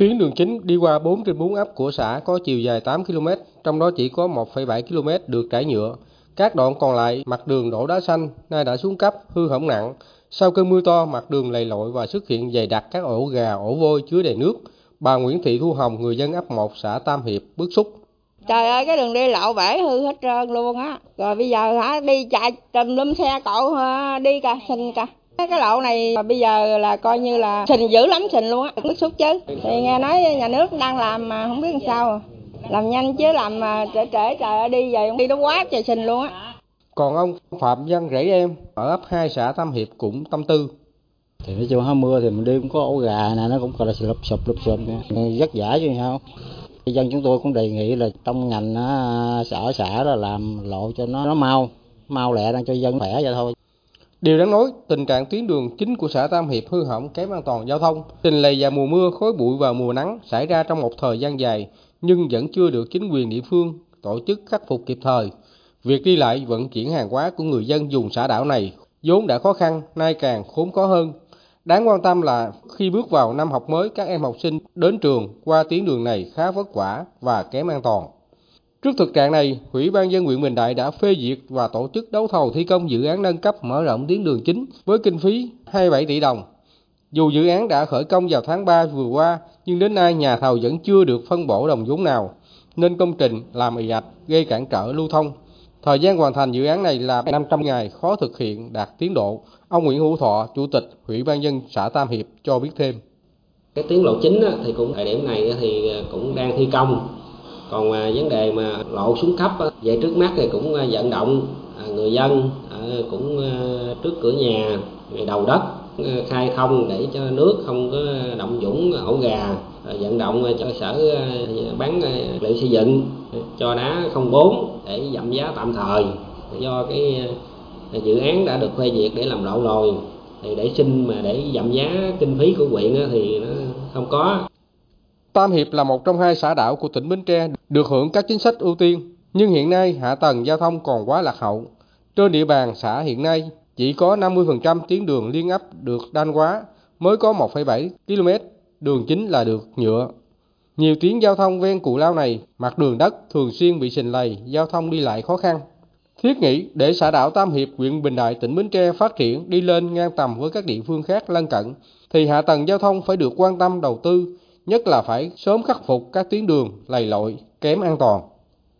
Tuyến đường chính đi qua 4 trên 4 ấp của xã có chiều dài 8 km, trong đó chỉ có 1,7 km được trải nhựa. Các đoạn còn lại mặt đường đổ đá xanh, nay đã xuống cấp, hư hỏng nặng. Sau cơn mưa to, mặt đường lầy lội và xuất hiện dày đặc các ổ gà, ổ vôi chứa đầy nước. Bà Nguyễn Thị Thu Hồng, người dân ấp 1 xã Tam Hiệp, bức xúc. Trời ơi, cái đường đi lậu bể hư hết trơn luôn á. Rồi bây giờ hả đi chạy tùm lum xe cậu đi cả xin cả. Cái lộ này bây giờ là coi như là xình dữ lắm xình luôn á, bức xúc chứ. Thì nghe nói nhà nước đang làm mà không biết làm sao. Làm nhanh chứ làm mà trễ trễ trời ơi đi về đi nó quá trời xình luôn á. Còn ông Phạm Văn Rễ Em ở ấp 2 xã Tam Hiệp cũng tâm tư. Thì nói chung hôm mưa thì mình đi cũng có ổ gà nè, nó cũng còn là lụp sụp lụp sụp rất giả chứ sao. Dân chúng tôi cũng đề nghị là trong ngành xã xã đó làm lộ cho nó nó mau, mau lẹ đang cho dân khỏe vậy thôi. Điều đáng nói, tình trạng tuyến đường chính của xã Tam Hiệp hư hỏng kém an toàn giao thông, tình lầy và mùa mưa, khói bụi vào mùa nắng xảy ra trong một thời gian dài, nhưng vẫn chưa được chính quyền địa phương tổ chức khắc phục kịp thời. Việc đi lại vận chuyển hàng hóa của người dân dùng xã đảo này vốn đã khó khăn, nay càng khốn khó hơn. Đáng quan tâm là khi bước vào năm học mới, các em học sinh đến trường qua tuyến đường này khá vất vả và kém an toàn. Trước thực trạng này, Ủy ban dân huyện Bình Đại đã phê duyệt và tổ chức đấu thầu thi công dự án nâng cấp mở rộng tuyến đường chính với kinh phí 27 tỷ đồng. Dù dự án đã khởi công vào tháng 3 vừa qua, nhưng đến nay nhà thầu vẫn chưa được phân bổ đồng vốn nào, nên công trình làm ì ạch gây cản trở lưu thông. Thời gian hoàn thành dự án này là 500 ngày, khó thực hiện đạt tiến độ. Ông Nguyễn Hữu Thọ, Chủ tịch Ủy ban dân xã Tam Hiệp cho biết thêm. Cái tiến lộ chính thì cũng thời điểm này thì à, cũng đang thi công. Còn à, vấn đề mà lộ xuống cấp về trước mắt thì cũng à, vận động à, người dân cũng trước cửa nhà đầu đất khai thông để cho nước không có động dũng ổ gà vận động cho sở bán liệu xây dựng cho đá không bốn để giảm giá tạm thời. Do cái dự án đã được phê duyệt để làm lộ rồi, thì để xin mà để giảm giá kinh phí của huyện thì nó không có. Tam Hiệp là một trong hai xã đảo của tỉnh Bến Tre được hưởng các chính sách ưu tiên, nhưng hiện nay hạ tầng giao thông còn quá lạc hậu. Trên địa bàn xã hiện nay chỉ có 50% tuyến đường liên ấp được đan quá mới có 1,7 km đường chính là được nhựa. Nhiều tuyến giao thông ven cù lao này, mặt đường đất thường xuyên bị sình lầy, giao thông đi lại khó khăn. Thiết nghĩ để xã đảo Tam Hiệp, huyện Bình Đại, tỉnh Bến Tre phát triển đi lên ngang tầm với các địa phương khác lân cận, thì hạ tầng giao thông phải được quan tâm đầu tư, nhất là phải sớm khắc phục các tuyến đường lầy lội, kém an toàn.